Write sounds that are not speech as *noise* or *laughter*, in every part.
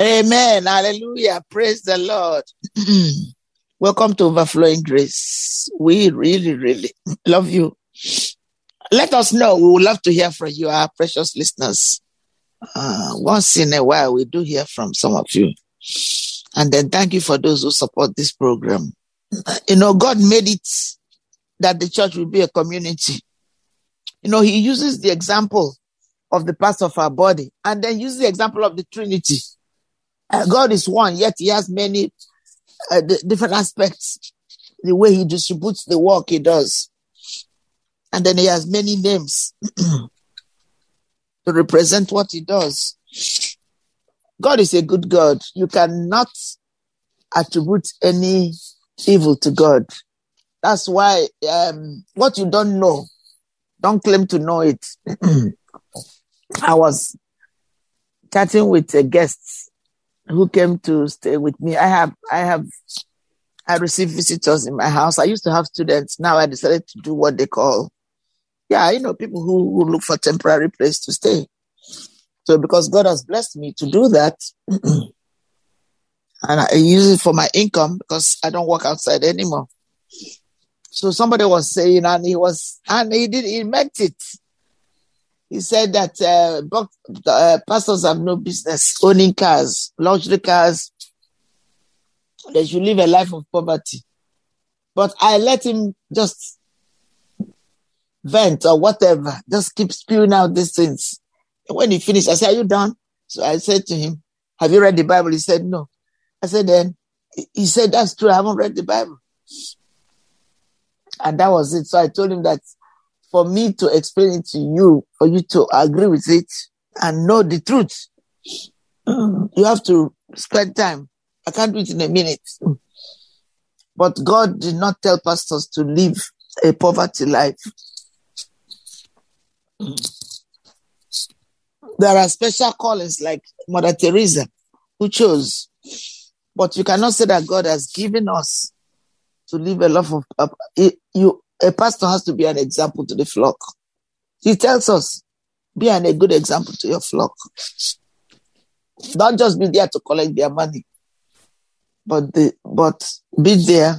Amen. Hallelujah. Praise the Lord. *clears throat* Welcome to Overflowing Grace. We really, really love you. Let us know. We would love to hear from you, our precious listeners. Uh, once in a while, we do hear from some of you. And then thank you for those who support this program. You know, God made it that the church will be a community. You know, He uses the example of the parts of our body and then uses the example of the Trinity. Uh, God is one, yet He has many uh, different aspects, the way He distributes the work He does. And then He has many names *clears throat* to represent what He does. God is a good God. You cannot attribute any evil to God. That's why um, what you don't know, don't claim to know it. *clears throat* I was chatting with a guest who came to stay with me. I have, I have, I receive visitors in my house. I used to have students. Now I decided to do what they call, yeah, you know, people who, who look for temporary place to stay. So because God has blessed me to do that, *clears throat* and I use it for my income because I don't work outside anymore. So somebody was saying, and he was, and he did, he meant it. He said that uh, uh, pastors have no business owning cars, luxury cars. They should live a life of poverty. But I let him just vent or whatever, just keep spewing out these things. And when he finished, I said, Are you done? So I said to him, Have you read the Bible? He said, No. I said, Then he said, That's true. I haven't read the Bible. And that was it. So I told him that for me to explain it to you, for you to agree with it and know the truth, you have to spend time. I can't do it in a minute. But God did not tell pastors to live a poverty life. There are special callings like Mother Teresa, who chose. But you cannot say that God has given us to live a life of uh, you. A pastor has to be an example to the flock. He tells us, be an, a good example to your flock. Don't just be there to collect their money, but the, but be there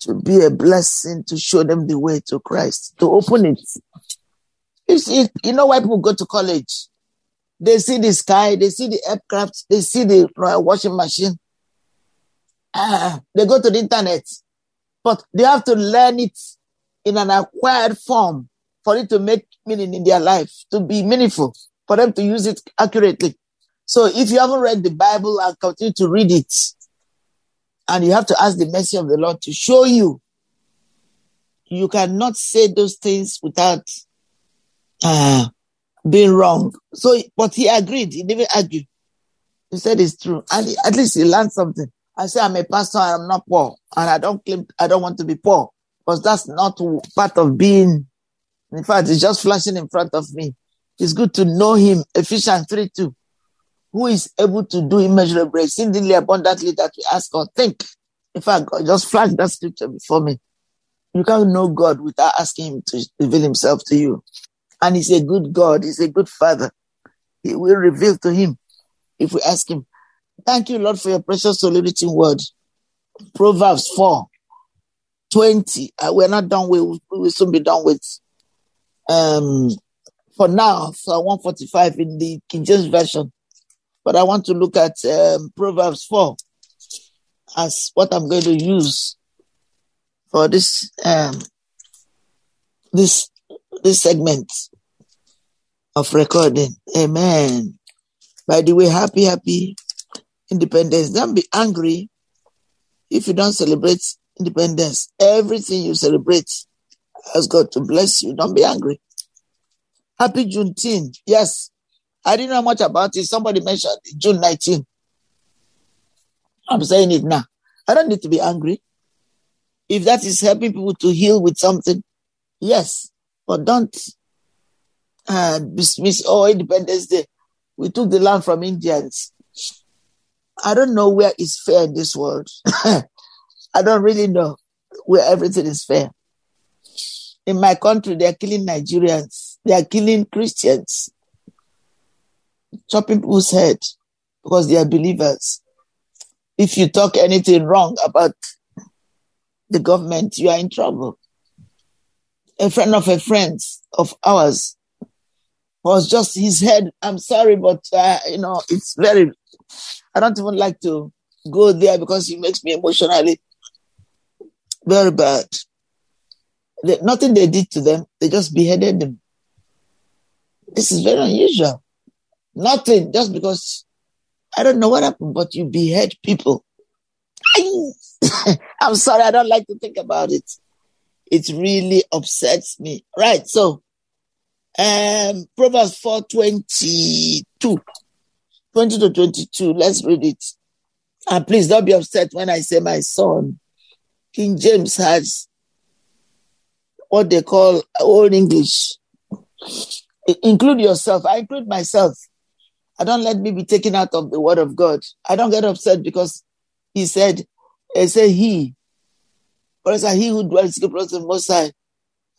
to be a blessing to show them the way to Christ, to open it. You see, you know why people go to college? They see the sky, they see the aircraft, they see the washing machine. Ah, they go to the internet, but they have to learn it in an acquired form for it to make meaning in their life, to be meaningful, for them to use it accurately. So if you haven't read the Bible and continue to read it, and you have to ask the mercy of the Lord to show you, you cannot say those things without uh, being wrong. So, but he agreed. He didn't argue. He said it's true, and he, at least he learned something. I say I'm a pastor. I'm not poor, and I don't claim I don't want to be poor because that's not part of being. In fact, it's just flashing in front of me. It's good to know Him. Ephesians three two, who is able to do immeasurably, exceedingly abundantly that we ask or think. In fact, God just flash that scripture before me. You can't know God without asking Him to reveal Himself to you. And He's a good God. He's a good Father. He will reveal to Him if we ask Him. Thank you, Lord, for your precious solidity word. Proverbs 4 20. Uh, we're not done with, we will soon be done with. Um, for now, Psalm 145 in the King James Version. But I want to look at um, Proverbs 4 as what I'm going to use for this um, this this segment of recording. Amen. By the way, happy, happy independence. Don't be angry if you don't celebrate independence. Everything you celebrate has got to bless you. Don't be angry. Happy Juneteenth. Yes, I didn't know much about it. Somebody mentioned June 19. I'm saying it now. I don't need to be angry. If that is helping people to heal with something, yes, but don't uh, dismiss, oh, Independence Day. We took the land from Indians. I don't know where is fair in this world. *laughs* I don't really know where everything is fair. In my country, they are killing Nigerians. They are killing Christians. Chopping people's head because they are believers. If you talk anything wrong about the government, you are in trouble. A friend of a friend of ours was just his head. I'm sorry, but uh, you know, it's very, I don't even like to go there because it makes me emotionally very bad. Nothing they did to them, they just beheaded them. This is very unusual. Nothing, just because I don't know what happened, but you behead people. *laughs* I'm sorry, I don't like to think about it. It really upsets me. Right, so um Proverbs 4 22. 20 to 22. Let's read it. And please don't be upset when I say my son. King James has what they call Old English. Include yourself. I include myself. I don't let me be taken out of the word of God. I don't get upset because he said, he said he. Or is he who dwells in the Most High.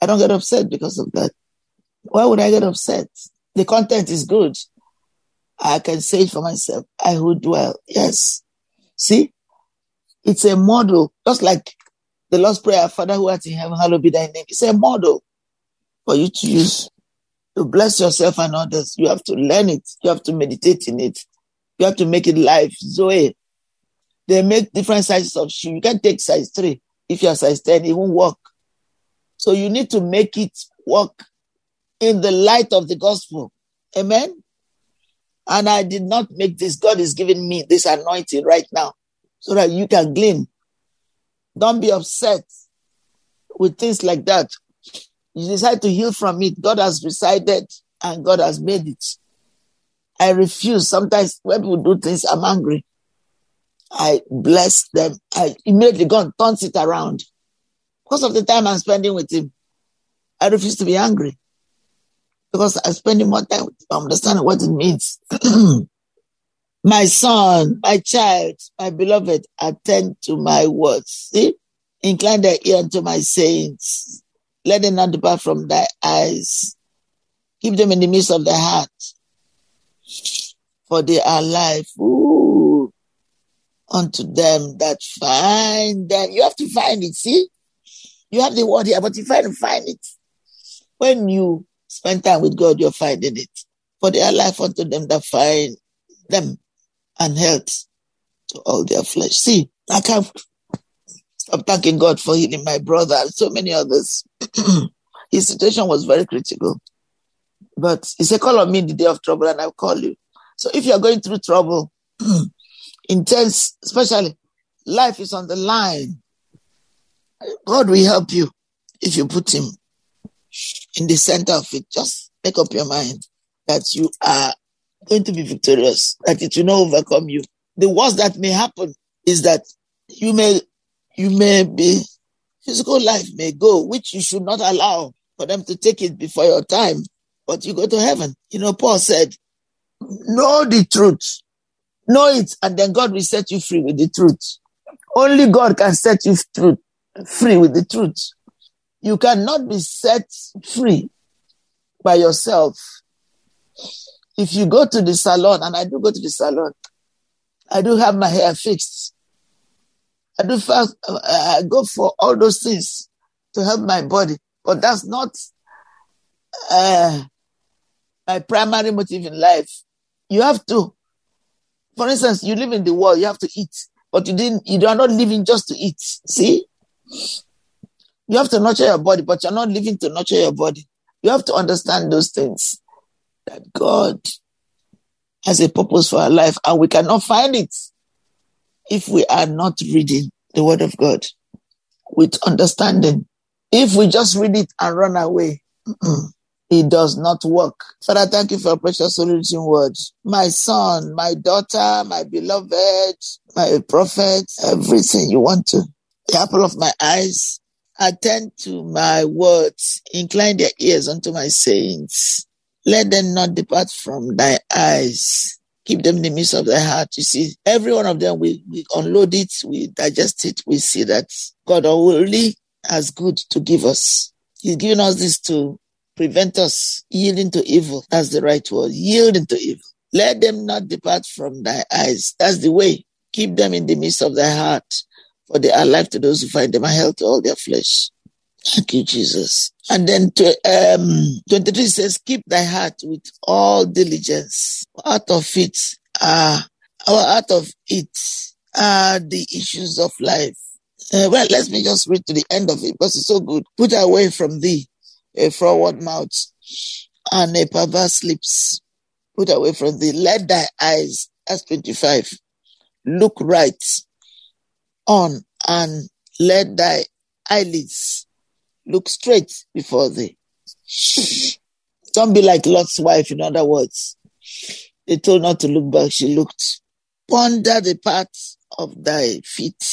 I don't get upset because of that. Why would I get upset? The content is good. I can say it for myself. I who dwell. Yes. See? It's a model, just like the Lord's Prayer, Father who art in heaven, hallowed be thy name. It's a model for you to use to bless yourself and others. You have to learn it. You have to meditate in it. You have to make it life. Zoe. They make different sizes of shoe. You can't take size three. If you're size 10, it won't work. So you need to make it work in the light of the gospel. Amen. And I did not make this. God is giving me this anointing right now so that you can glean. Don't be upset with things like that. You decide to heal from it. God has decided and God has made it. I refuse. Sometimes when people do things, I'm angry. I bless them. I immediately go and turns it around. Because of the time I'm spending with him, I refuse to be angry. Because I'm spending more time with him, understanding what it means. *clears throat* my son, my child, my beloved, attend to my words. See? Incline thy ear unto my sayings. Let them not depart from thy eyes. Keep them in the midst of thy heart. For they are life. Ooh. Unto them that find them. You have to find it, see? You have the word here, but you find find it. When you spend time with God, you're finding it. For they are life unto them that find them and health to all their flesh. See, I can't stop thanking God for healing my brother and so many others. *clears throat* His situation was very critical. But he said, call on me in the day of trouble and I'll call you. So if you're going through trouble, *clears throat* intense, especially life is on the line. God will help you if you put him in the center of it. Just make up your mind that you are going to be victorious, that it will not overcome you. The worst that may happen is that you may, you may be, physical life may go, which you should not allow for them to take it before your time, but you go to heaven. You know, Paul said, know the truth, know it, and then God will set you free with the truth. Only God can set you free with the truth. You cannot be set free by yourself. If you go to the salon, and I do go to the salon, I do have my hair fixed. I do fast, I go for all those things to help my body, but that's not uh, my primary motive in life. You have to, for instance, you live in the world, you have to eat, but you didn't, you are not living just to eat. See? You have to nurture your body, but you're not living to nurture your body. You have to understand those things that God has a purpose for our life and we cannot find it if we are not reading the word of God with understanding. If we just read it and run away, it does not work. Father, thank you for precious solution word. My son, my daughter, my beloved, my prophet, everything you want to. The apple of my eyes, attend to my words, incline their ears unto my sayings. Let them not depart from thy eyes. Keep them in the midst of thy heart. You see, every one of them, we, we unload it, we digest it, we see that God only has good to give us. He's given us this to prevent us yielding to evil. That's the right word. Yielding to evil. Let them not depart from thy eyes. That's the way. Keep them in the midst of thy heart, for they are life to those who find them and health to all their flesh. Thank you, Jesus. And then to, um, 23 says, keep thy heart with all diligence. Out of it are, out of it are the issues of life. Uh, well, let me just read to the end of it because it's so good. Put away from thee a forward mouth and a perverse lips. Put away from thee. Let thy eyes, that's 25, look right on and let thy eyelids look straight before thee. Don't be like Lot's wife, in other words. They told not to look back, she looked. Ponder the path of thy feet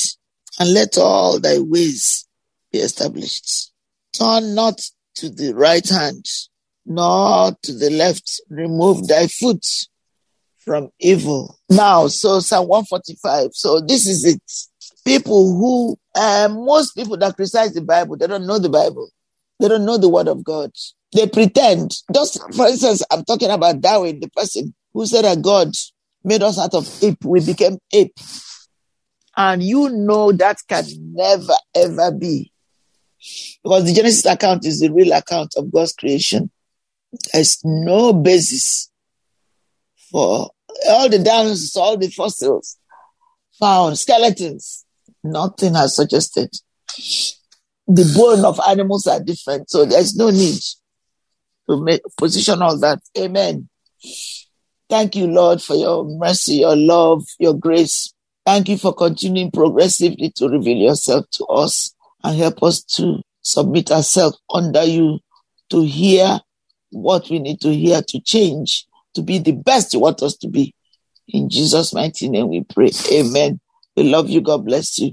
and let all thy ways be established. Turn not to the right hand, nor to the left. Remove thy foot from evil. Now, so Psalm 145. So this is it. People who, uh, most people that criticize the Bible, they don't know the Bible. They don't know the word of God. They pretend. Just for instance, I'm talking about Darwin, the person who said that God made us out of ape. We became ape. And you know that can never, ever be. Because the Genesis account is the real account of God's creation. There's no basis for all the dinosaurs, all the fossils found, skeletons. Nothing has suggested. The bone of animals are different, so there's no need to make, position all that. Amen. Thank you, Lord, for your mercy, your love, your grace. Thank you for continuing progressively to reveal yourself to us and help us to submit ourselves under you to hear what we need to hear to change, to be the best you want us to be. In Jesus' mighty name we pray. Amen. We love you. God bless you.